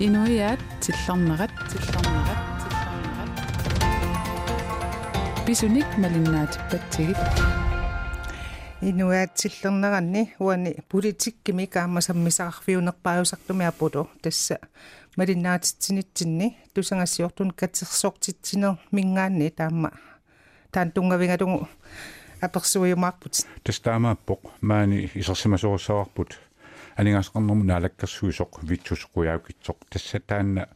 инуиаат тиллэрнерат тиллэрнерат тиллэрнерат бисуник малиннаатиппатсигит инуаатсиллернеранни уани политиккими каамасаммисақарфиунерпаажусартуми апулу тасса малиннаатитсинитсинни тусангассиортун катсерсоортитсинер мингаанни таама таан тунгавингалугу аперсуиумаарпут тастаамааппоқ маани исерсимасоруссаварпут анингаасеқарнэрму наалаккерсуисоқ витсусоқуяукитсоқ тасса таанна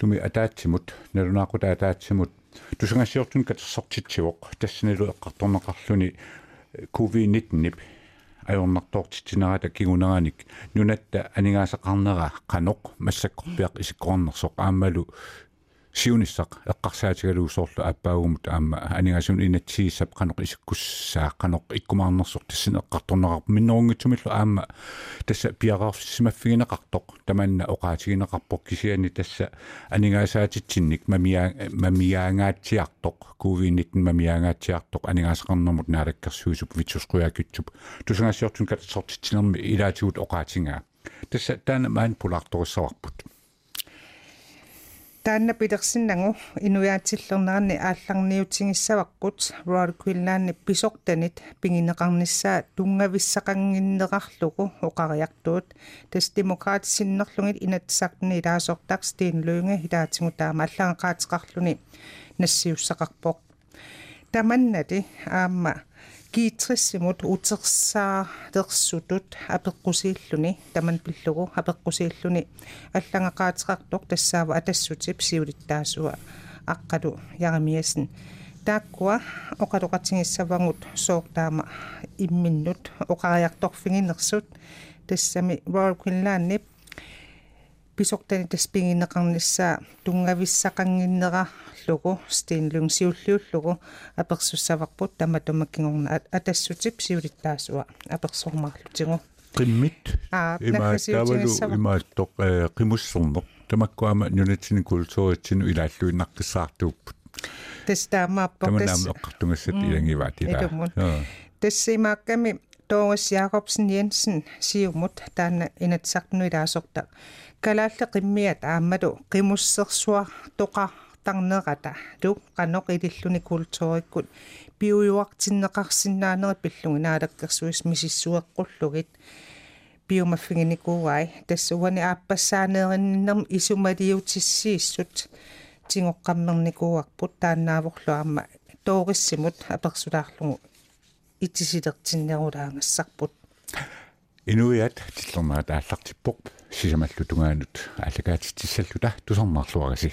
луми атаатсимут налунаақута атаатсимут тусангассиортун катсертитсивоқ тассанилу эққарторнеқарлүни covid-19 нип ajornartoortitsinarata kiguneraanik nunatta aningaasaqarnera qanoq massakkorpiaq isikkornersoq aammalu siunissaq eqqarsaatigaluusoorlu appaaguumut aamma aningasun inatsiissap qanoq isikkussaa qanoq ikkumaarnersoq tassin eqqartorneraq. Minnerungitsumillu aamma tassa piaqarsimaffigинеqartoq tamanna oqaatigineqarpoq kisiani tassa aningaasaatit mamia mamiaangaatsiartoq covid-19 mamiaangaatsiartoq aningaasaqarnermut naalakkersuusup vitsusquyaakitsup tusangassiortun katassortitsinermi ilaatigut oqaatingaa. Tassa taana maan pulartorussavарпут таанна пилерсиннагу инуяатиллернерани аалларниутингиссаваққут Royal Queenland писортанит пингинеқарниссаа тунгависсақангиннеқарлугу оқариартуут. Тас демократисиннерлугит инатсартни илаасортак стин lønge илаатингу таама аллагақаатеқарлуни нассиуссақарпоқ таманнати аама киитриссимут утерсаалерсутут апеққусииллуни таман пиллугу апеққусииллуни аллангақаатеқартоқ тассаава атассутип сиулиттаасуа аққалу ярамиасин тааккуа оқалоқатингиссавангут соортаама имминнут оқариарторфигинерсут тассами Royal Queenland-нип писортани таспигинеқарниссаа тунгависсақангиннера лугу стинлун сиуллиуллугу аперсуссаварпут таматумаккингорна атассутип сиулиттаасуа аперсормаарлутигу qimмит имааттавалу имааттоқ qimуссернеқ тамаккуама нунатсини культууритсину илааллуиннаққиссаартууппут тестаамааппо таманаама эққартунгассат илангиваатила тассимаакками Thomas Jacobsen Jensen сиумут таана инатсартну илаасорта калаалле qimmiat ааммалу qimусsersuа тоқа тарнерата лу канок илиллуни культууриккут биуюартиннеқарсинаанери пиллуги. Наалаккерсуис мисиссуэққуллугит. Биумаффигиникууай тассуани ааппассаанеериннерм исумалиутиссииссут тингоққаммерникууарпут тааннааворлу аама тоориссимут аперсулаарлугу итисилертиннерулаангассарпут инуиат тиллернаа тааллартиппоқ сисамаллу тунгаанут аллагаатиссаллута тусарнаарлуараси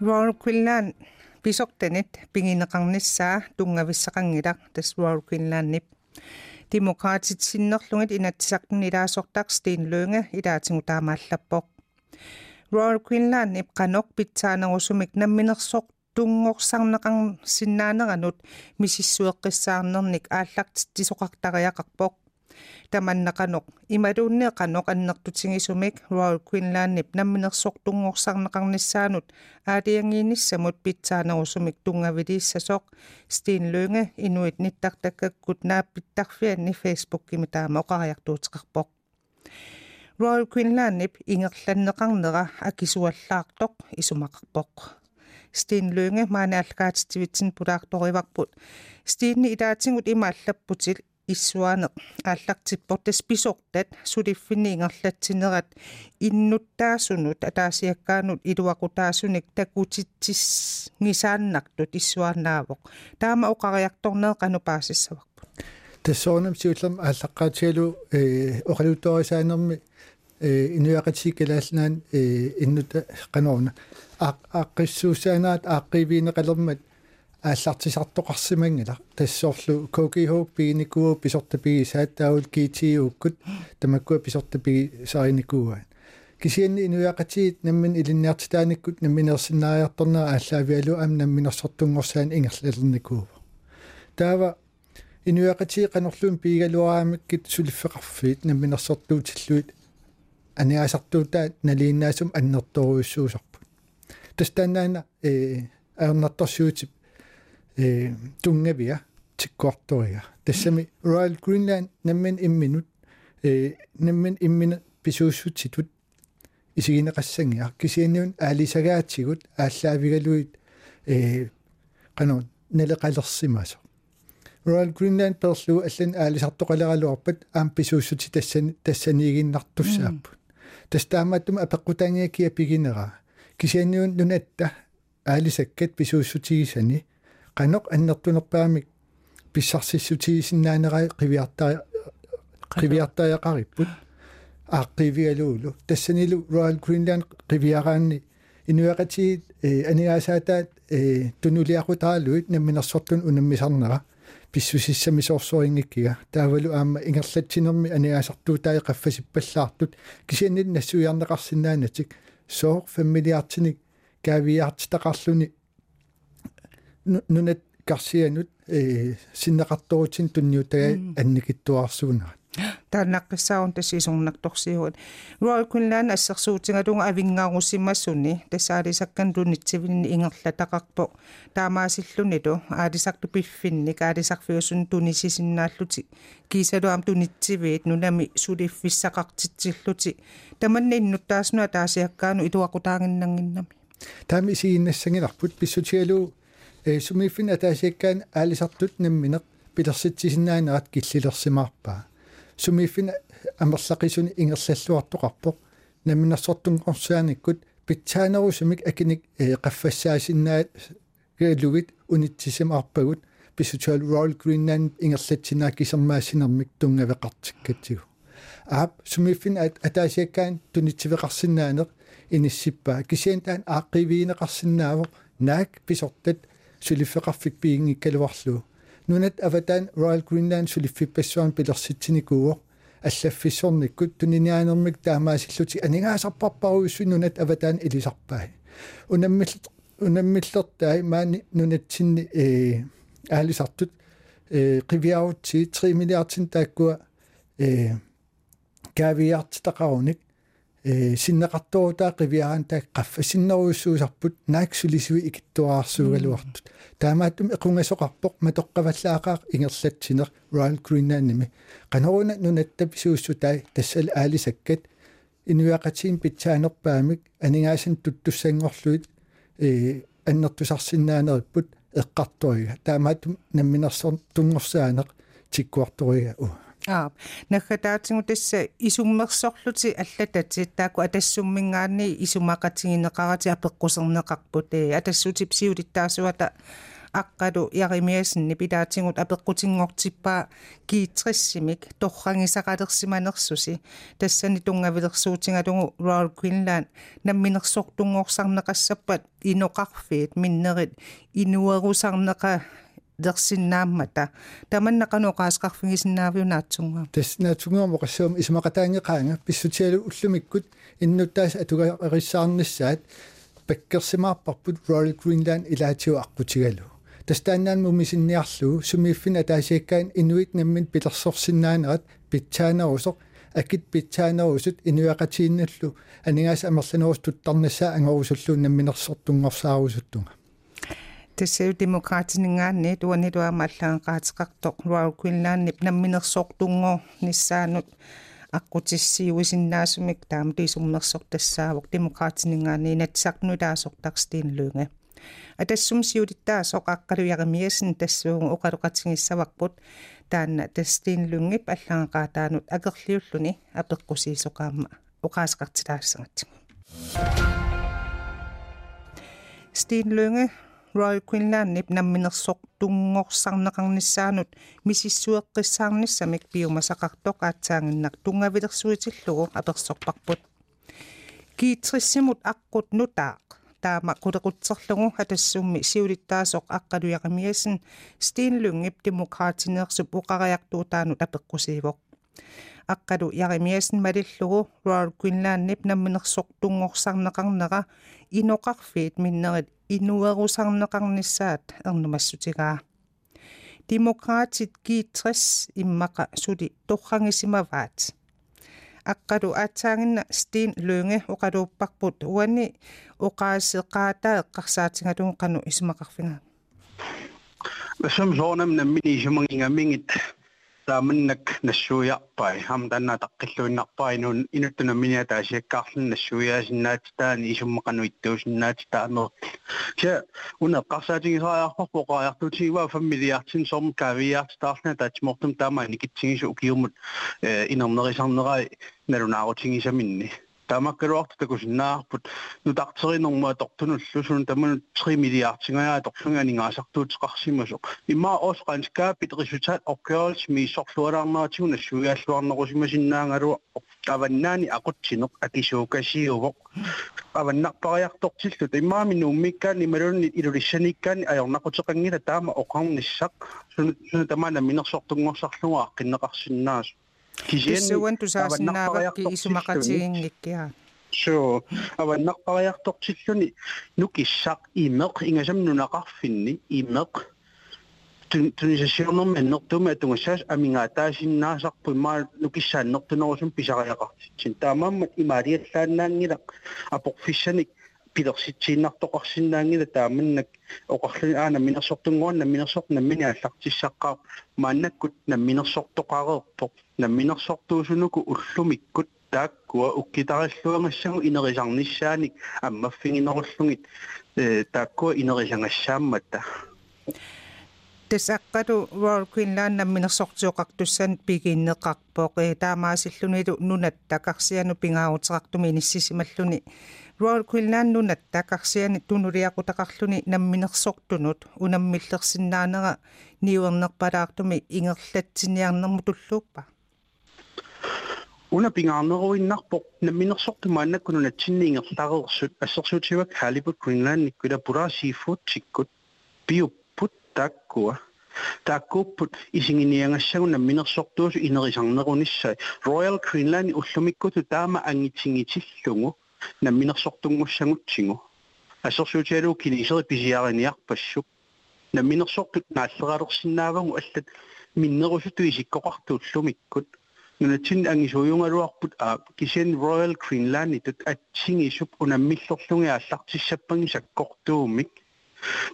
Royal Queenland писортанит пигинеқарниссаа тунгависсақангилақ тас Royal Queenland-нип демократитсиннерлугит инатсисартни илаасортак Стин Lønge илаатингу таамааллаппоқ Royal Queenland-нип қанок питсаанерусумик намминерсоқ тунгорсарнеқар синнаанеранут мисиссуэққиссаарнерник аалларт тисоқартариақарпоқ таманнақанеқ ималууннеқанеқ аннертутингисумик Royal Queenland-нип намминерсортунгорсарнеқарниссаанут аалиангииниссамут питсаанерусумик тунгавилииссасоқ Стин Lønge инуит ниттартаккаккут нааппиттарфианни Facebook-кими таама оқариартуутеқарпоқ Royal Queenland-нип ингерланнеқарнера акисуаллаартоқ исумақарпоқ. Стин Lønge маанааллгаатитивитсин пулаарториварпут Стинни илаатингут имааллаппутил иссуане ааллартиппортас писортат сулиффиниингерлатсинерат иннуттаасунут атаасиаккаанут илуакутаасуник такутитсис нисааннартут иссуаанаавоқ таама оқариарторнеэ канупаасиссаварпут тассоорнам сиуллерм ааллаққаатигалу э оқалуутторисаанерми э инуяқатсиккалаалнаан э иннута канорна ааққиссуусаанаат ааққивиинеқалермат ааллартисартоқарсимангила тассоорлу кокихоук пигиникуу писортапиги сааттаавул китиууккут тамаккуа писортапиги сариникууаан кисианни инуяқатиит наммин илинниартитааниккут намминерсинаариарторнера ааллаавиалу ам намминерсортунгорсаан ингерлалерникуува таава инуяқатии қанерлуун пигалуарамиккит сулиффеқарфиит намминерсортуутиллуит аниасартуутаат налииннаасум аннерторуйуссуусарпут тастаанаана э аернарторсуутип э тунгавиа tikkuartoriga tassami Royal Greenland nammin imminut. Э наммин иммина писууссутситут исигинеқассангиар кисианниун аалисагаатсигут ааллаавигалуит э канун налеқалерсимасо Royal Greenland перлу аллан аалисартоқалералуарпат аам писууссути тассани тассаниигиннартуссааппут тастаамааттум апеққутаангиаккия пигинера кисианниун нунатта аалисаккат писууссутигисани канеқ аннертунерпаамик писсарсиссутигисиннаанераа қивиартаа qiviyartaajaqqaripпут ааққивигалуулу тассанилу Royal Greenland qiviyaraanni инуяқатигит э анигаасаатаат э тунулиақутаалуит намминерсортун унаммисарнера писсусиссами соорсорингиккига таавалу аама ингерлатсинерми анигаасартуутаи qaffasippallaartut кисианнит нассуиарнеқарсинаанатик соор фамилиартиник каавиартитақарлуни нунат карсианут э синнеқарторутин тунниутага анникиттуарсуунаа тааннаққиссаарун тассисорнакторсиугут Royal Queensland ассерсуутингалунга авингаарусимассуни тассаалисаккан тунитсивинни ингерлатақарпо. Таамаасиллуниту аалисарту пиффинник аалисарфиусун тунисисиннааллути кисалуам тунитсивиит нунами сулиффиссақартитсиллути таманни иннуттааснуа таасиаккаану илуақутаангиннангиннами таами сииннассангиларпут писсутигалу э сумиффин атаасиаккаан аалисартут намминеқ пилерситсисиннаанерат киллилерсимаарпаа сумиффин амерлақисуни ингерллаллуартоқарпоқ наминерсортунгорсааниккут питсаанерусумик акиник қаффассаасиннаа гаалугит унитсисимаарпагут писутуал Royal Greenland ингерлатсинаа кисермаассинермик тунгавеқартиккатсигу аап сумиффин атаасиаккаан тунитсивеқарсинаанеқ иниссиппаа кисиантаан ааққивиинеқарсинаавоқ наак писортат сулиффеқарфик пиингиккалуарлуу нунат аватаан Royal Greenland сулиффиппассуан пилерситсиникууо аллаффиссорниккут туниниаанермик таамаасиллути анигаасарпарпаруйссу нунат аватаан илисарпаа унаммил унаммиллертай маани нунатсинни э аалисартут э qivиаутси 3 миллиардин тааккуа э кавиартитақаруник э синнеқартуутаа qivиаан таак qaffa синнеруйссуусарпут нааксулисуи икиттуаарсуугалуартут таамааттум эқунгасоқарпоқ матоққаваллаақаа ингерлатсинер Royal Greenland-ними qanaruna nunattap suussutai тассал аалисаккат инуяқатсиин питсаанерпаамик анигаасан туттуссангорлуит э аннертусарсинаанериппут эққарторига таамааттум намминерсор тунгорсаанеқ тиккуарторига у аа наггатаатингу тасса исуммерсорлути аллатати таакку атассуммингаани исумақатигинеқарати апеққусернеқарпут э атассутип сиулиттаасуата аққалу яримиасинни пилаатингут апеққутингортиппаа киитриссимик торрангисақалерсиманерсуси тассани тунгавилерсуутингалугу Royal Queensland намминерсортунгорсарнеқассаппат иноқарфиит миннерит инуерусарнеқа дерсиннааммата таманнақану қаасқарфигисиннаавиунаатсунга тасснаатсунгуама қассуум исмақатаангеқаанга писсутиалу уллумиккут иннуттаас атуга эриссаарниссаат паккерсимаарпарпут Royal Greenland илаатиу аққутигалу. Тастааннаан мумисинниарлуу сумииффина таасиаккаан инуит наммин пилерсорсиннаанерат питсаанерусоқ акит питсаанерусут инуяқатиинналлу анигаас амерланерус туттарнассаа ангорусуллуун намминерсортунгорсаарусуттунга тассау демократинингаанни туани туамааллаанqaatiqartoq Royal Greenland-нип намминерсортунгор ниссаанут аққутиссиуисиннаасумик таама тисумнерсор тассаавоқ демократинингаанни натсарнулаасортарстиин луунга атассум сиулиттаасоқ аққалуяримиасин тассуугу оқалоқатингиссаварпут таанна тастиин лунгип аллаанqaатаанут акерлиуллуни апеққусиисоқаама оқаасеқартилаассагатсигу стиин лунге Royal Queensland-нип намминерсортунгорсарнеқарниссаанут мисиссуэққиссаарниссамик пиумасақартоқ аацаангиннақ тунгавилерсуитиллугу аперсорпарпут киитриссимут аққут нутаақ таама кулеқутсерлугу хатассумми сиулиттаасоқ аққалуяқамиасин стиинлунгип демократинеерсуп уқариартуутаанут апеққусиивоқ аққалу яримиасин малиллугу Royal Queensland-нип намминерсортунгорсарнеқарнера иноқарфиит миннерит инуерусарнеқарниссаат ернумассутигаа демократит гиитрис иммақа сули торрангисимаваат аққалу аацаагинна стин луунге оқалууппарпут уани оқаасеқаатаа эққарсаатингалуун қану исмақарфинга Som soonam nammini sumangingamiingit taamannak nassuuyarpai ham tanna Taqqilluinnarpai nun inuttuna minia taasiakkaarlun nassuuyaasinnaat taani isummaqanu ittuusinnaat taanor ja una qarsaatingisaajarpor poqaartuutiwa familiartin som kaviart taarlna taatmortum taama nikitsingisu ukiumut inernerisarnerai nalunaarutingisaminni таамаккалуартакусиннаарпут нутартеринэрмуа тортунуллусун таману 3 миллиардсингаа торсунганигаасартуутеқарсимасо имма осқанскаапит ресультат опкёрс миссорлуалаарнаатигуна суяаллуарнерусимасиннаангалуа аваннаани ақутсинеқ акисуукасиувоқ аваннарпариартортиллут имаами нууммиккаани малунни илулиссаниккаани аёрнақутеқангила таама оқарниссақ суна тамаана минерсортунгорсарлугаа 기시엔 그래서 나가기 이수마까지인 게야. شو أولا قرايق تقتشني نوكي شاق إمق إن جم ننقع فيني إمق تنجشيرنو من نقطة ما تنجشاش أمين عتاش الناشق بما نوكي شان نقطة نوشن بشغيقة تنتامم إمارية ثانا نيرق أبوك في شنك апорфиссаник пилерситсииннартоқарсинаангила тааманнак оқарлуни аана минерсортунгуан наминерсорт наммини аллартиссаққаа мааннаккут намминерсортоқареерпо намминерсортуусунуку уллумиккут тааккуа уккитараллуангассагу инерисарниссааник аммаффигинеруллугит э тааккуа инерисангассааммата тасаққалу Royal Queensland намминерсортиоқартуссан пигииннеқарпоқ э таамаасиллунилу нунат такарсиану пингаагутерартуми иниссисималлуни Royal Queensland нунат такарсиани тунулиақутақарлуни намминерсортунут унаммиллерсиннаанера ниуернерпалаартуми ингерлатсиниарнэрму туллууппа una pingaarneruinnarpoq namminersortumaannakkununa natsinniingerlareersut assersuutiwak halibut Greenland nikkula pura seafood tikkut piupput taakkua тааккууппут исигиниангассагу намминерсортуусу инерисарнерунissai Royal Greenland уллумиккуту таама ангитсигитиллугу намминерсортунгуссагутсигу ассерсуутиалуу кинисери писиариниарпассук намминерсортут нааллералерсинаавагу аллат миннерусуту исиккоқартууллумиккут нунатсин ангисуйунгалуарпут а кисен Royal Greenland итут атсигисуп унаммиллорлунги аллартиссаппанги саккортуумик.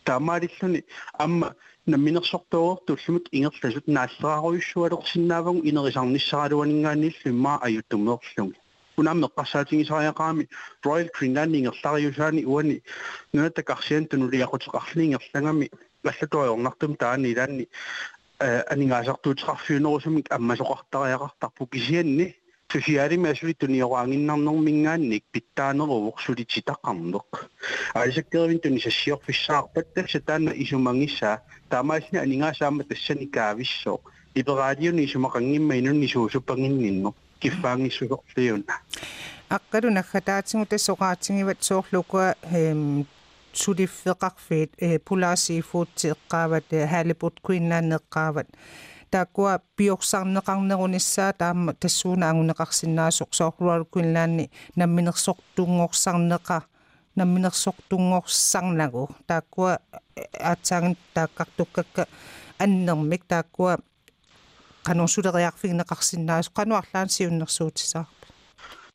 Таамаалиллуни амма намминерсортуортуллумик ингерласут нааллерааруйуссуалерсинаавагу инерисарниссаралуанингааниллу имма аютумеерлунги унаммеққарсаатингисариақаами Royal Greenland ингерлариусаани уани нунатакарсиан тунулиақутеқарлиингерлангами аллатуайорнартум таани илаанни анингаасартуутеқарфиунерусумик аммасоқартариақартарпу кисианни сусиалими асулитуниораангиннарнэрмингаанник питтаанерувоқ сулититаққарнеқ аисаккервин туни сассиорфиссаарпат тасса таана исумангиссаа таамаасни анингаасаама тассани каависсоо либераалиуни исумақангимма инунни суусуппангиннинно киффаангиссугорлиуна аққалу наггатаатингу тассоқаатингиват соорлукуа эм сулиффеқарфиит э пулаасифуутти эққаават халибут куиннаанеққаават тааккуа пиорсарнеқарнерунissaа таама тассууна агунеқарсинаасоқ соорлуал куиннаанни намминерсортунгорсарнеқа намминерсортунгорсарнагу тааккуа аатсааган тааккартуккакка аннермик тааккуа канорсулериарфигнеқарсинаасо кануарлаан сиуннэрсуутисаарпа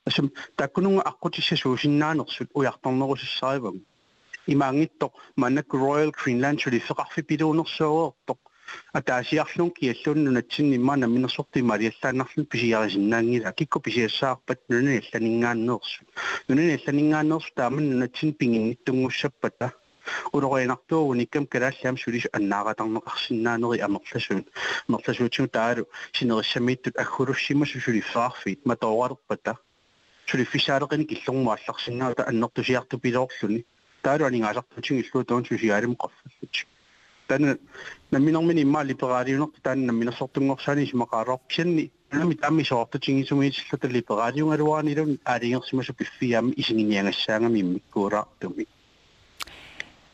асум таккунунга аққутиссасуусиннаанерсут уярторнерусиссаривагу имаангиттоқ манак Royal Greenland сулиффеқарфи пилуунерсуоортоқ атаасиарлун киаллуунну натсинни иммаана минерсорти малиаллааннарлун писиарисиннаангила кикко писиассаарпат нуни алланингааннеерсу нуни алланингааннеерсу тааман натсин пингингиттунгуссаппата ولغينقتو ونكم كلا شام شوليش أناغا تنغ أخشنا نغي أمقلشون مقلشو تشو تارو شنغ الشميت تل أخورو شما شو شولي فاخفيت ما توغار بطا شولي في شارقين كيسون ما شخشنا تأنق تجيغ تبيلو خلوني تارو عني عجاق تنشو يسلو تون شو شياري مقفل تان نمينا من إما ليبغاري نقطة تان نمينا صوتون غشاني شما قارب شني أنا متعمي شوفت جيني سمي جسلت الليبغاري ونروان إلون أريغ شما شو بفيا مي إشنين يانا شانا مي مي كورا دومي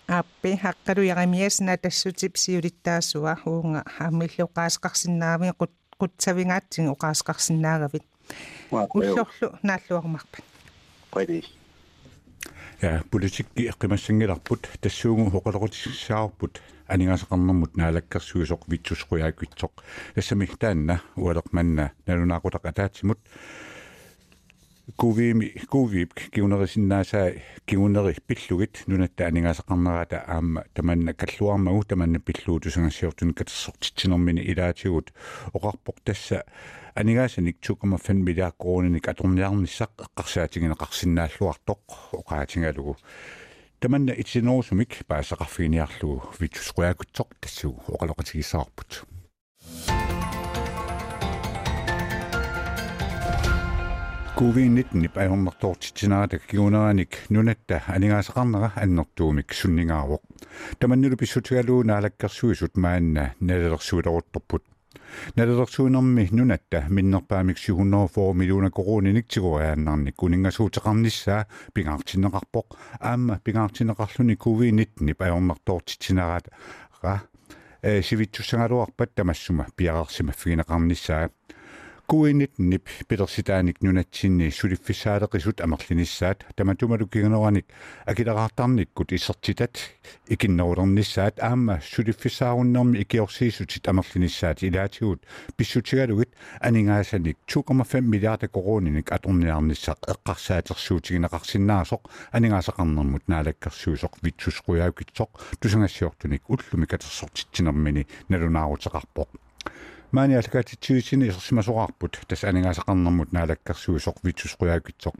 аппи хаққалу ярамиасна тассутип сиулиттаасуа уунга аммиллу қаасқарсинаавин қут қутсавингаатсин оқаасқарсинаагавит уллорлу нааллуармарпат пайдис ja политикки эққимассангиларпут тассуугу хоқалеқутиссаарпут анигасеқарнэрмут наалаккерсуисоқ витсусқуяаквитсоқ тассами таанна уалеқманна налунаақутақ kuviimi kuviip kiunerisinnaasaa kiuneri pillugit nunatта aningaasaqarneraata aamma tamanna kalluarmagu tamanna pilluutusangassiortun katersortitsinermini ilaatigut oqarpoq tassa anigaasаник 2,5 milliard krooninik atorniarnissaq eqqarsaatigineqarsinnaalluartoq oqaatigalugu tamanna itinorusumik paasaqarfiiniarlugu vitsusquakutsoq tassugu oqaloqatigissaarput COVID-19 паернэртоортитсинаата кигунераник нунатта анигаасақарнера аннэртуумик суннингаарвоқ таманнулу писсутигалуу наалаккерсуисут маанна налалерсуилерутторпут налалерсуинерми нунатта миннерпаамик 704 миллиона корониник тигуааннарник унингасуутеқарниссаа пингаартинеқарпоқ аама пингаартинеқарлуни COVID-19 паернэртоортитсинараат ра э сивитсуссангалуарпат тамассума пиарерсимаффигинеқарниссаа kuinitnip pilersitaanik nunatsinni suliffissaaleqisut amerlinissaat tamattumalu kigeneраник акилераартарниккут иссертитат икиннеруlernissaat аама suliffissааруннэрми икиорсиисутит амерлинissaат илаатигут писсутигалугит анингаасаник 2,5 миллиарда корониник аторниарниссақ эққарсаатерсуутигинеқарсиннаасоқ анингаасақарнэрмут наалаккерсуусоқ витсусқуяукитсоқ тусангассиортуник уллуми катерсортитсинермини налунаарутеқарпоқ маани алкаатитсуисини исерсимасоqarput тас анигаасақарнэрмут наалаккерсуисоқ витсусқуяакитсоқ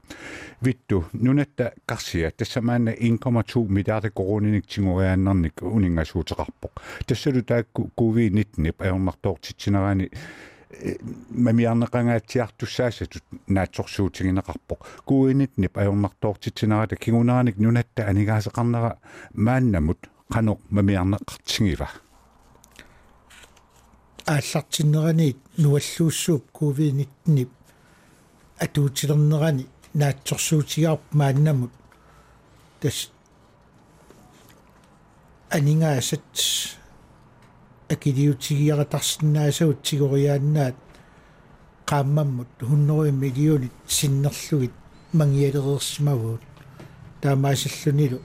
витту нунатта қарсия тассамаана 1,2 миллиарда корониник тигуриааннэрник унингасуутеқарпоқ тассалу таакку covid-19 аернартоортитсинераани мамиарнеқангаатсиартуссаасатут наатсорсуутигинеқарпоқ covid-19 аернартоортитсинерата кигунааник нунатта анигаасеқарнера мааннамут қано мамиарнеқартигива ааллартиннераниит нуаллууссууп covid-19 атуутилернерани наатсорсуутигаарп мааннамут. Тас анингаасат акилиутигиаратарсинаасагут тигориааннаат qaammammut 100 миллионит синнерлугит мангиалерерсимагуут таамаасаллунилу.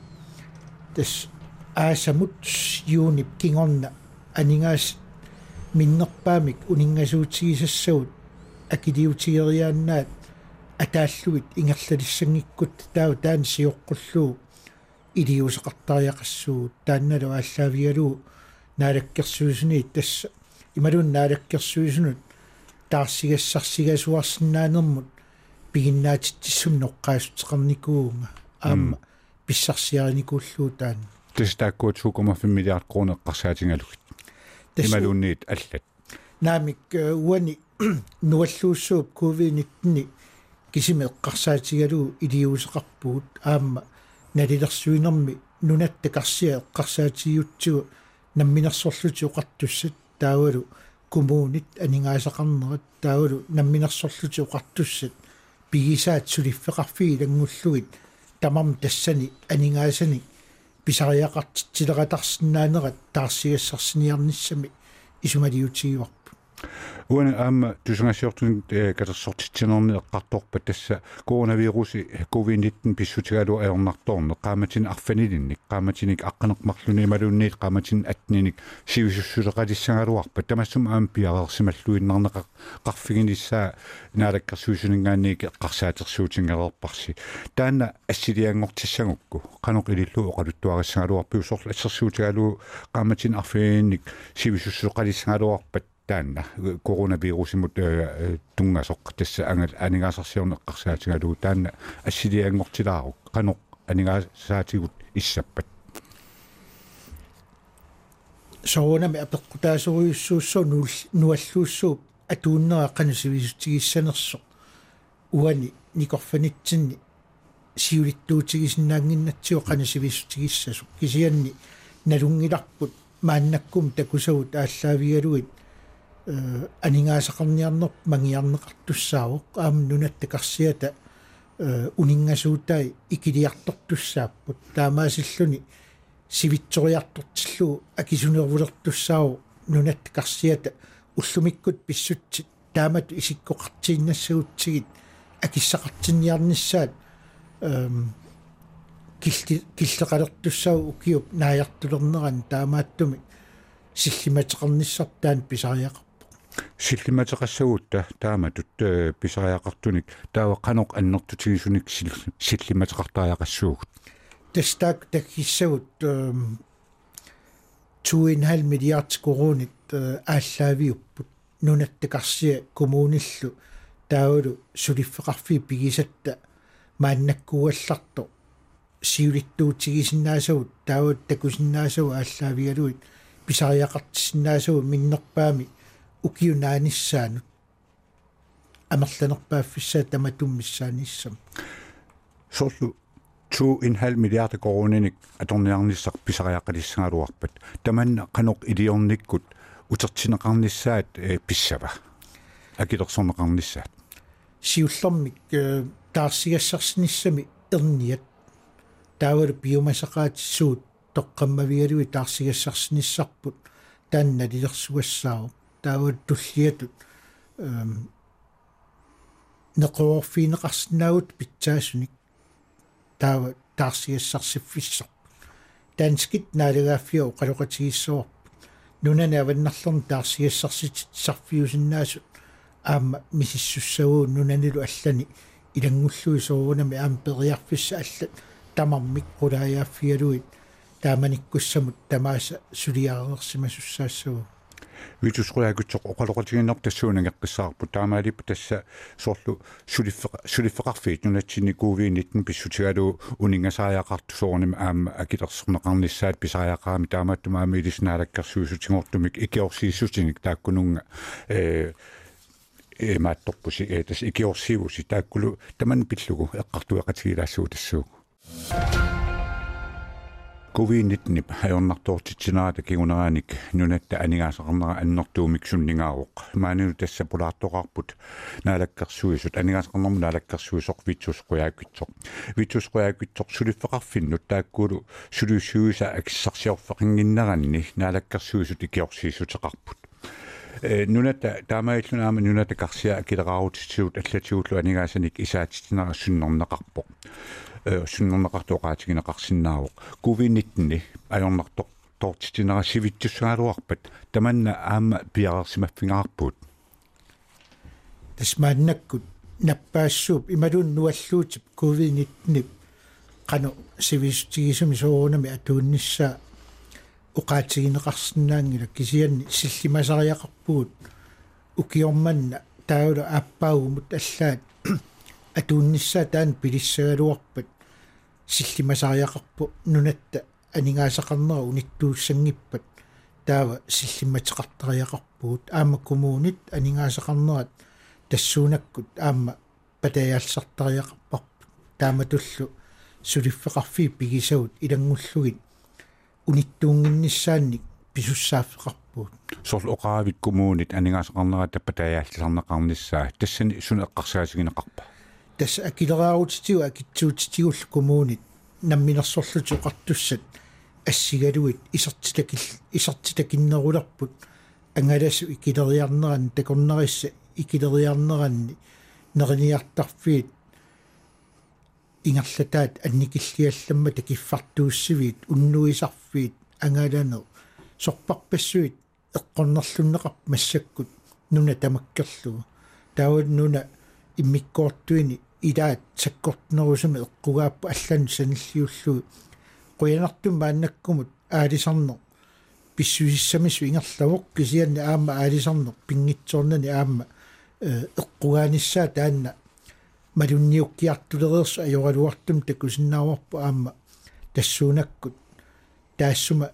Тас аасамут юунип кингорна анингаас миннерпаамик унингасуутигисассагут акилиутигериааннаат атааллугит ингерлалиссангиккут таау таан сиоққуллуу илиусеқартариақассуу таанналу ааллаавигалуу наалаккерсуусуниит тасса ималун наалаккерсуусунут таарсигассарсигасуарсинаанермут пигиннаатиттиссум ноққаасутеқарникуунга аама писсарсиариникууллуу таан тас тааккуут 2,5 миллиард кроне эққарсаатингалугит ималуунниит аллат наамик уани нуаллууссууп covid-19 кисиме эққарсаатигалуу илиусеқарпугут аама налилерсуинерми нунатта карсиа эққарсаатиутсугу намминерсорлути оқартуссат таавалу коммуунит анингаасақарнерат таавалу намминерсорлути оқартуссат пигисаат сулиффеқарфиги лангуллугит тамам тассани анингаасани писариақартитсилератарсинаанерат таарсигассарсиниарниссами исумалиутигиварпу уана аама тусангасиортун катерсортитсинерни эққарторпа тасса коронавируси covid-19 писсутигалу аернарторне qaamatin арфанилинник qaamatinik аққанеқмарлуни малуунниит qaamatin атниник сивисуссулеқалиссагалуарпа тамассум аам пиарерсималлуиннарнеқа қарфигиниссаа наалаккерсуусунингаанник эққарсаатерсуутингерерпарси таана ассилиангортиссагукку қаноқ илиллу оқалуттуагассагалуарпи усорла ассерсуутигалу qaamatin арфигинник сивисуссулеқалиссагалуарпат таанна. Коронавирусимут тунгасоқ тасса ангал анигаасарсиорнеққарсаатигалуу таанна. Ассилиангортилаару каноқ анигаасаатигут иссаппат. Соонами апеққутаасориуссууссуу нуаллууссуу атууннера қанусивисутигиссанерсо уани никорфанитсинни сиулиттуутигисиннаангиннатсио қанусивисутигиссасу кисианни налунгиларпут мааннаккум такусагут ааллаавигалуит анингаасақарниарнер мангиарнеқартуссаавоқ аам нунатта карсиата унингасуутай икилиартортуссааппут. Таамаасиллуни сивитсориартортиллуу акисунервулертуссаау нунатта карсиата уллумиккут писсутсит таамат исиккоқартииннассагутсигит акиссақартинниарниссаат килти киллеқалертуссау укиуп нааяртулернеран таамааттуми. Силлиматеқарниссартаан писариақарпо силлиматеқассагуутта тааматут писариақартуник таава қаноқ аннэртутигисуник силлиматеқартариақассуугут тестак таккиссагут 2,5 миллиард коронит ааллаавиуппут нунаттакарсия коммуниллу. Таавалу сулиффеқарфи пигисатта. Мааннаккуалларту. Сиулиттуутигисиннаасагут таават такусиннаасагу ааллаавиалуит. Писариақартиссиннаасагу миннерпаами укиунааниссаанут амерланерпааффиссаа таматуммиссааниссам сорлу 2,5 миллиард корониник аторниарниссақ писариаққалиссагалуарпат таманна қанеқ илиорниккут утертинеқарниссаат писсава акилерсорнеқарниссаат сиуллэрмик таарсигассарсиниссами эрниат таавалу биомасақаатиссуут тоққаммавигалуи таарсигассарсиниссарпут таанна лилерсуассаау таавал туллиатут эм неқорфинеқарсинаагут питсаасуник. Таава таарсигассарсиффиссор таанскит наалагааффиу қалоқатигиссуарпут нунана аваннарлерни таарсигассарсит сарфиусиннаасут аама мисиссуссагуу нунанилу аллани. Илангуллуи соорунами аама периарфисса алла. Тамармик qulaajaaффиалуит тааманиккуссамут тамааса сулиареерсимасуссаассагу витусқуягутсоқ оқалоқатигиннер тассуунагеққиссаарпу таамаалип тасса соорлу сулиффеқа сулиффеқарфиит нунатсини кувииниттен писсутигалу унингасааяақарту соорним аама акилерсернеқарниссаат писааяақаами таамааттумаами илиснаалаккерсуисутингортумик икиорсииссутиник тааккунунга э э маатторпуси э тас икиорсиивуси тааккулу таман пиллугу эққартуеқатигилаассуу тассуугу COVID-19 хаёрнартуортитсинаата кигунерааник нунатта анигаасақарнера аннэртуумик суннигаароқ маанину тасса пулаартоқарпут наалаккерсуисут анигаасақарнерму наалаккерсуисоқ витсус қуяаккитсоқ витсус қуяаккитсоқ сулиффеқарфиннут тааккулу сулиуссуиса акиссарсиорфақингиннеранни наалаккерсуисут икиорсииссутеқарпут э нуната таамаиллунаама нуната карсиа акилераарутитсуут аллатигуллу анигаасаник исаатитинера суннернеқарпоқ суннернеқартоқаатигинеқарсинаавоқ кувинниттни аёрнартоқ тоортитинера сивитсуссааруарпат таманна аама пиарерсимаффигаарпут тасмааннаккут наппаассууп ималун нуаллуутип кувиннитнип қану сивистигисуми соорунами атууннissaа уqaатигинеқарсинаангила кисианни силлимасариақарпугут укиорманна. Таула аппаагумут аллаат. Атууннissaа таан пилиссагалуарпат силлимасариақарпу нунатта анигаасақарнера униттууссангиппат таава силлиматеқартариақарпугут аама коммуунит анигаасақарнерат тассуунаккут аама патаяалсартариақарпарпут тааматуллу сулиффеқарфи пигисагут илангуллугит униттуунгиннissaанник писуссааффеқарпуут сорл оқаавик коммуунит анигаасақарнера таппатаяаллисарнеқарниссаа тассани сунеққарсаасигинеқарпа тас акилераарутитиу акитсуутитигул коммуунит намминерсорлуту qартуссат ассигалуит исертилакил исертилакиннерулерпут ангаласу икилериарнеран такорнерисса икилериарнеранни нерниартарфиит ингерлатаат анникиллиалламма такиффартууссивиит уннуисарфиит ангаланер сорпарпассуит эққорнерлуннеқарп массаккут нуна тамаккерлугу таавал нуна иммиккоортуини илаат саккортнерусами эққугааппу аллан саниллиуллуи қуянартум мааннаккумут аалисарнер писсуиссамису ингерлавоқ кисианни аама аалисарнер пингитсоорнани аама эққугааниссаа таанна малунниуккиартулереерсу ажоралуартум такусиннааварпу аама тассуунаккут таассума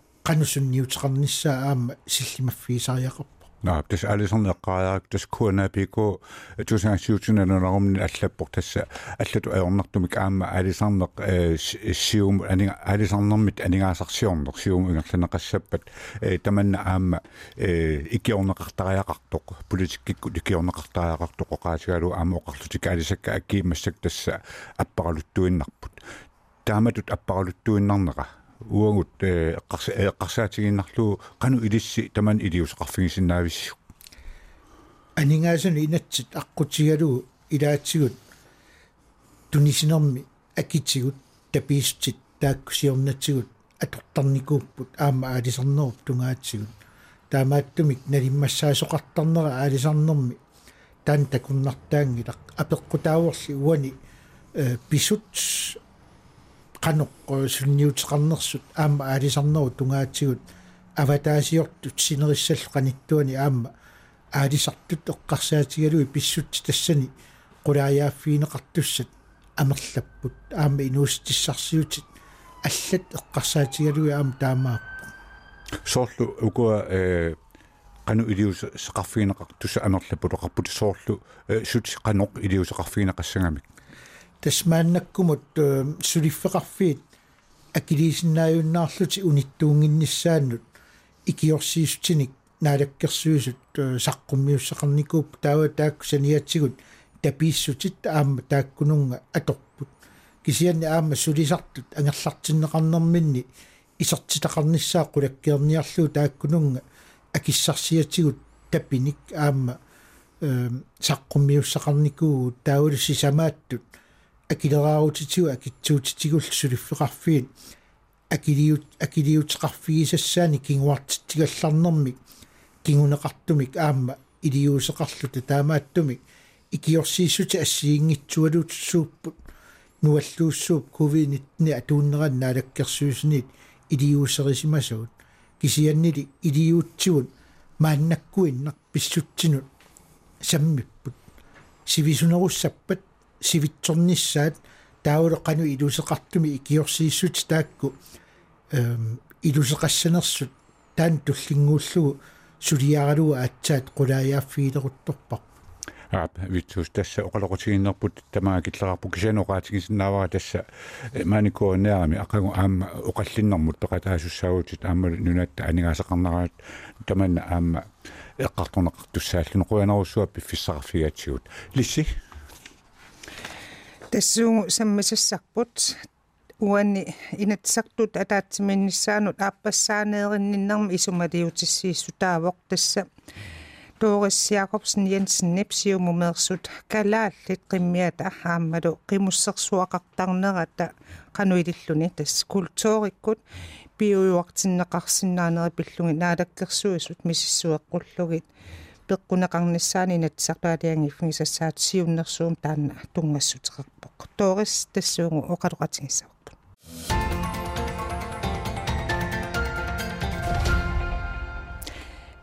qanussunniuteqarnissaa aama sillимаффиисариақарпа на тас алисернеққараак тас куанапико тусаасиутунанерумни аллаппор тасса. Аллату аернартумик аама алисарнеқ сиум анинга алисарнэрмит анигаасарсиорнер сиум ингерланеқассаппат таманна аама икиорнеқартариақартоқ политиккикку икиорнеқартариақартоқ оқаатигалу аама оқарлутик алисакка аккиимассак тасса аппаралуттуиннарпут. Тааматут аппаралуттуиннарнера уангут эққарса эққарсаатигиннарлуу кану илисси таман илиусеқарфигисиннаависсу анингаасуни инатсит аққутигалуу илаатсигут. Тунисинерми акитсигут тапиистит тааккусиорнатсигут атортарникууппут аама аалисарнеруп тунгаатсигут. Таамааттумик налиммассаасоқартарнера аалисарнэрми таан такуннартаангила апеққутааворли уани э писут каноқ сунниутеқарнерсут аама аалисарнеру тунгаатсигут аватаасиортут синериссаллу қаниттуани аама аалисартут эққарсаатигалуи писсут тассани qulaajaafiineqartussat амерлаппут аама инуустиссарсиутит аллат эққарсаатигалуи аама таамааппу соорлу угуа э qanu ilius seqarfiineqaq tussa amerlappu toqarput soorlu sut qaноq iliuseqarfiineqassangamik тасмааннаккумут сулиффеқарфиит акилисиннааюннаарлути унитtuunginnissaannут икиорсиисутиник наалаккерсуисут саққуммиуссақарникууп таава таакку саниатсигут тапииссутит аама тааккунунга аторпут кисианни аама сулисартут ангерлартиннеқарнэрминни исертитақарниссаа қулаккиерниарлуу тааккунунга акиссарсиатигут тапиник аама саққуммиуссақарникуу таавалуси самааттут акилераарутитигу акитсуутитигул сулиффеқарфиит акилиут акилиутеқарфигисассаани кингуартиттигалларнэрмик кингунеқартумик аама илиуусеқарлута таамааттумик икиорсииссути ассиингитсуалуутсууппут нуаллууссууп ковид-19 атууннеран наалаккерсуусниит илиуусерисимасуут кисианнили илиуутсигут мааннаккуиннар писсутсинут саммиппут сивисунеруссаппат сивитсорниссаат таулеқану илусеқартуми икиорсииссути таакку эм илусеқассанерсут таан туллингууллугу сулиаралуга атсаат qulaajaafiileruttorpar аап витсус тасса оқалоқутигиннерпут тамаа киллерарпу кисанеқаатигисиннаавара тасса maanikуунеарами ақагу аама оқаллиннэрмут тоқатаасуссаагутит аама нунаатта анигаасеқарнараат таманна аама эққартунеқартуссааллуну қуянеруссуа пиффиссақарфигатсигут лисси тассуугу саммасассарпут уанни инатсартут атаатсиминнссаанут ааппассаанееринниннэрми исумалиутиссииссу таавоқ тасса Doris Jacobsen Jensen Nepsiumumersut kalaallit qimmiata aammalu qimussersuaqartarnerata qanuililluni tass kultuurikkut piujuartinneqarsinnaaneri pillungi naalakkersuisut misissueqqullugit peqqunaqarnissaani natsarpaaliangiffngisassaat siunnersuum taanna tungassutiqarpoq Doris tassuungu oqaluqatingissaaq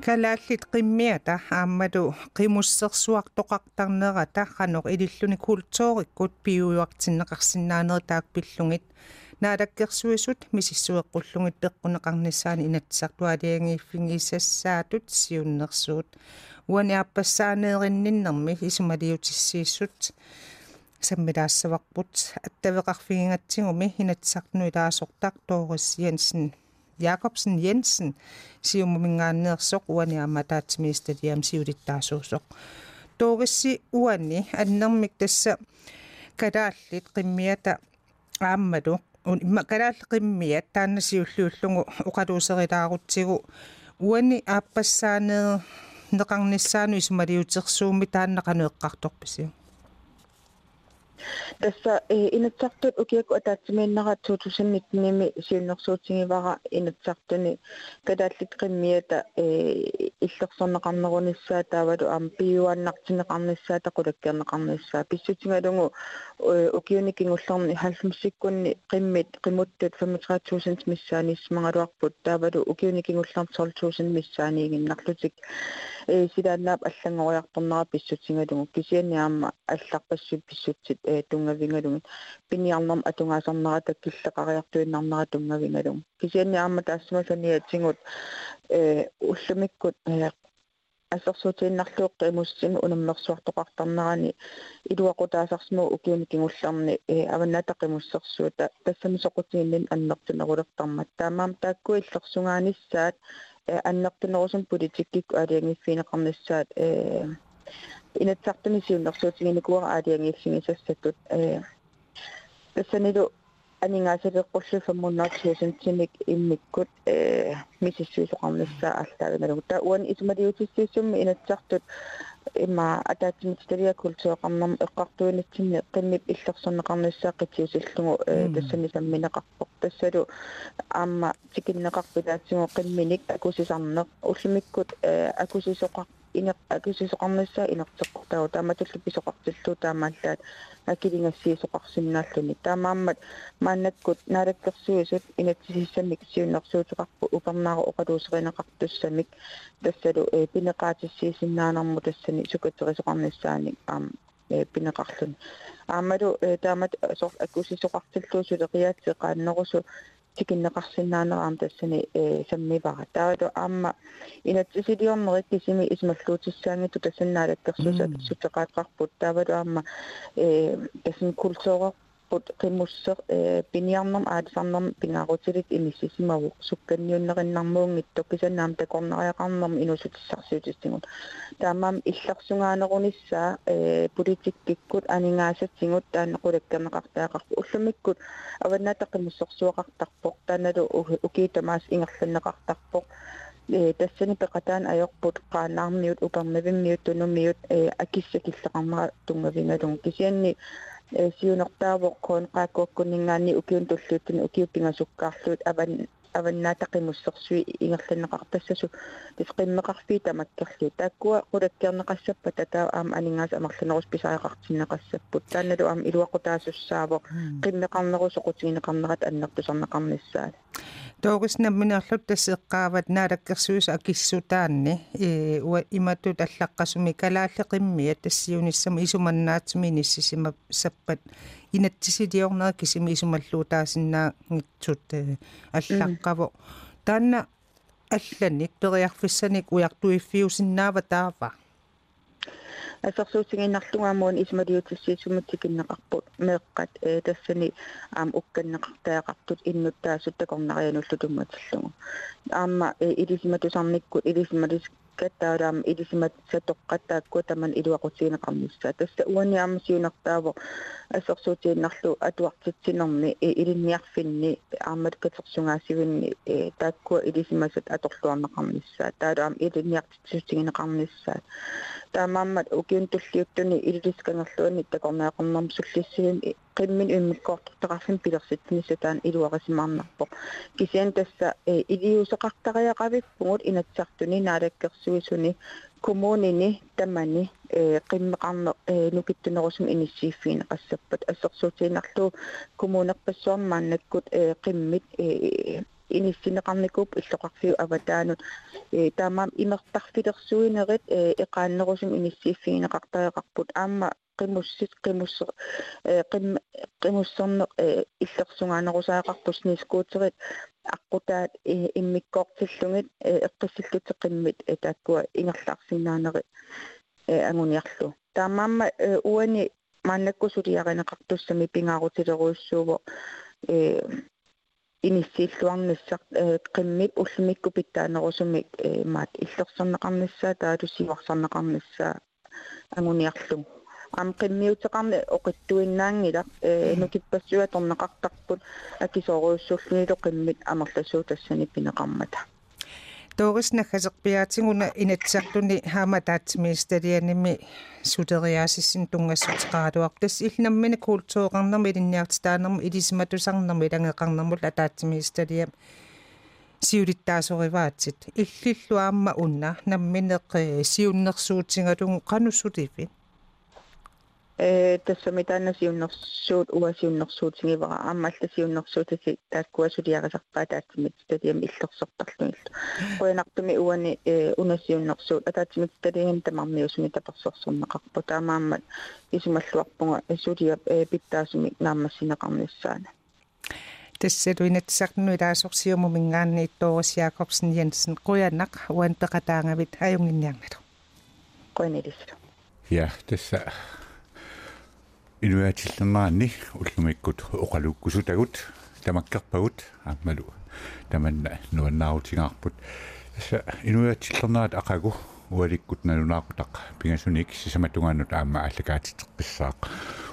калааллит qimmiata ааммалу qimусsersuartoqartarnerata qaноq илиллуни культууриккут пиуюартиннеқарсинаанери таак пиллугит наалаккерсуисут мисиссуэққуллугит пеққунеқарниссаани инатсартуалиангииффингисассаатут сиуннерсуут уаниаппассаанееринниннэрми исумалиутиссииссут саммилаассаварпут аттавеқарфигингатсигуми инатсартнуи лаасортақ тоорис Jensen Jacobsen Jensen siumumingaanneersoq uani amataatimiistaliam siulittaasuusoq toorissi uani annermik tassa kalaallit qimmiata aammalu imma kalaall qimmiat taannasiulluullugu uqaluuserilaarutsigu uani aappassaanee neqarnissaanu isumaliutersuummi taannaqanu eqqartorpisiu тасса инатсартут укиаку атаатсимииннара 2019-ми сиуннэрсуутингивара инатсартуни калааллит қиммиата э иллерсорнеқарнеруниссаа таавалу аама пиуаннартинеқарниссаа тақулаккиарнеқарниссаа писсутингалугу укиуни кингуллерни халлумсиккунни қиммит қимуттут 35000 миссааниссмангалуарпут таавалу укиуни кингуллерни 12000 миссааниигиннарлутик э силааннаап аллангориарторнера писсутингалугу кисиани аама алларпассу писсутсит э тунгавингалугин пиниарнерм атунгаасарнера таккиллеқариартуиннарнера тунгавингалугу кисиани аама таассамасаниатсигут э уллумиккут ассерсуутииннарлуоқ имуссими унаммерсуартоқартарнерани илуақутаасарсму укиуни кигулларни э аваннаатақимуссерсуута тассами соқутииннин аннертунерулертармат таамаам таакку иллерсунгааниссаат э аннертунерусум политиккикку алиангиффинеқарниссаат э инатсартуни сиуннэрсуутигиникуара алиангиффигисассатут э тассанилу анингаасалеққуллу 500 тимик иммиккут э мисиссуисоқарнissaа арлаагиналугу таа уан исумалиутиссиуссумми инатсартут има атаатимитсалиа культуоқарнам эққартуинатсинни қиммип иллерсорнеқарнissaаққитиусиллугу тассани самминеқарпоқ тассалу аама тикиннеқарпилаатсигу қимминик акусисарнеқ. Уллимиккут акусисоқар инеқ акусисоқарнissaа инертеққортагу тааматуллу писоқартиллуу таамааллаат акилингассиисоқарсиннааллуни таамааммат мааннаккут наалаккерсуисут инатсисиссамик сиуннэрсуутеқарпу упернаару оқалуусеринеқартуссамик тассалу э пинеқаатиссиисиннаанарму тассани сукатерисоқарниссааник аама э пинеқарлуни аамалу э таамат сор акусисоқартиллуусулеқиаатси қааннерусу тикиннеқарсинаанераам тассани э саммивара таавалу аама инатсисилиорнерик кисими исмаллуутиссаангиту тассаннаалаккерсуса сутеқаатқарпут таавалу аама э тассин культуурер пут qimmusseq piniarnam aalisarnam pingaarutilit imissisimavу sukkanniunнериннармуунгитто кисаннаам такорнериақарнерм инусутиссарсиутиссигут таамаам илларсунгааnerunissaa э политиккиккут анингаасатсигут тааннеқулаккернеқартаақарпу уллумиккут аваннаатаққимуссерсуақартарпоқ тааналу укиитамаас ингерланнеқартарпоқ э тассани пеқатаан аёрпут qaanаарmiut упернавиммиут тунуммиут э акиссакиллеқарнера тунгавингалун кисианни сиунертаавоққуун qaakkuakkunningaanni ukiun tulluuttuni ukiuppingasukkaarluut avan аваннаатақимуссерсуи ингерланнеқартассасу тисқиммеқарфи тамаккерлу тааккуа қулаккернеқассаппа татаа аама анингаас амерланерус писаақартиннеқассаппут таанналу аама илуақутаасуссаавоқ қиммеқарнерус оқутигинеқарнерат аннертусарнеқарниссаат тоогиснамминерлут тассеққаават наалаккерсуис акиссутаанни э уа иматут аллаққасуми калааллеқиммиа тассиуниссама исуманнаатсими ниссисима саппат инатсисилиорнера кисими исумаллуутаасиннаагитсут аллаққаво таанна алланик периарфиссаник уяртуиффиусиннаава таава асерсуутигиннарлугаамуун исмалиутиссиисумутсикиннеқарпут меэққат э тассани аам укканнеқартаақартут иннуттаасут такорнариануллу тумматиллугу аама илисиматусарниккут илисиматус каттаалаам илисимат сатоққаттаакку таман илуақутсиинеқарнissaа тасса уани аамасиунартааво ассерсуутииннарлу атуартитсинерни илинниарфинни аамат катерсунгаасивинни тааккуа илисимасат аторлуарнеқарнissaа таалаам илинниартитсутигинеқарнissaа таамааммат укиунтуллиуттуни илилискангерлуани такорнеақарнерм суллиссигим qimmin иммиккоортортеқарфин пилерситнисатаан илуарисимаарнарпо кисиан тасса илиусеқартариақавиппугут инатсартуни наалаккерсуисуни коммунини тамани э qimmeqarne э нукиттунерусум иниссииффиин qassappat ассерсуутиинарлу коммунерпассуармааннаккут э qimмит э иниссинеқарникууп иллоқарфиу аватаанут э таамаам имертарфилерсуинерит э эқааннерусум иниссииффиинеқартариақарпут аама qimmussit qimmusse qim qimmusserne иллерсунгаанерусаақарпус нискуутерит аққутаат иммиккоортиллугит эққиссиллутеқиммит тааккуа ингерлаарсинаанери ангуниарлу таамаама уани мааннаккусулиаринеқартуссами пингаарутилеруйссууво э иниссииллуарниссақ qimмип уллумикку питтаанерусумик маат иллерсернеқарниссаа таалусиварсарнеқарниссаа ангуниарлу ам qimmiuteqarni oqittuinnaangila nukippassua torneqartarput akisooruussullunilo qimmit amerlasuu tassani pineqarmata тоориснаkhasерпиаатигуна инатсартуни хааматаатсимисталианими сутериаасисин тунгассутеқаралуар тас иллнаммина культуоқарнерми илинниартитаанерми илисиматусарнерми илангеқарнермул атаатсимисталиам сиулиттаасориваатсит иллиллуаама унна намминеқ сиуннерсуутингалугу qanussutivit э тассами тааннасиуннэрсуут уасиуннэрсуутингивара аамаалласиуннэрсуутаси тааккуасулиарисарпаа таатсимит стадиам иллерсортарлугилла қуянартуми уани э унасиуннэрсуут атаатсимит стадиам тамармиусуни таперсорсорнеқарпу таамааммат исумаллуарпунга сулиа э питтаасуми наамассинеқарниссаана тассалуинатсарну илаасорсиуму мингаанни Торис Якобсен Jensen қуянақ уан пеқатаангавит аюнгинниарналу қуянилисса ja tässä инуаатиллернаани уллумиккут оқалуккусутагут тамаккерпагут аамалу таманна нуаннаарутингаарпут аса инуаатиллернаат ақагу уаликкут налунаақутақ пигасуник сисаматунгаанут аама аллакаатитеққиссаақ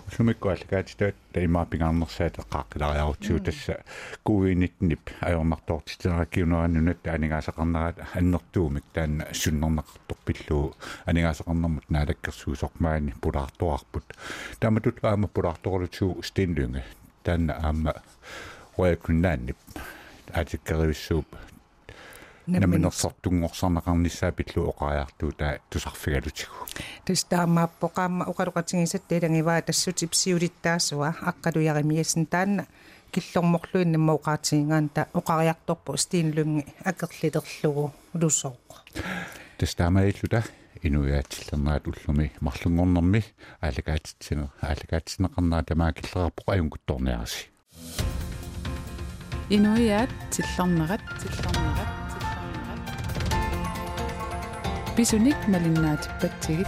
уллумикку аллакаатитаат таимаа пингаарнерсаат эққааққилариарутсуу тасса кувиинитнип аёрнартоортитенераккиунераннунат таанигаасақарнерат аннертуумик таанна суннернақартоқпиллуу анигаасақарнэрмут наалаккерсуусоқмаани пулаарторарпут тааматут аама пулаарторлутсуу стинлунга таанна аама Royal Greenlandiп атиккеривиссууп наминерсартунгорсарнақарниссаа пиллу оқариартуу таа тусарфигалутигу тустаамааппо qaamma uqaluqatigisat teilangivaa тассутип сиулиттаасуа аққалуяримиасн таанна киллорморлуиннамма уqaатигингаан та оқариарторпу стиинлунги акерлилерлугу улуссооқ тастаамаиллута инуяатиллернаат уллуми марлунгорнэрми аалакаатитсинер аалакаатсинеқарнаа тамаакиллерарпоқ аюнгутторниараси инуяат тиллэрнерат тиллэрнерат بسونيك مالنا تبتيت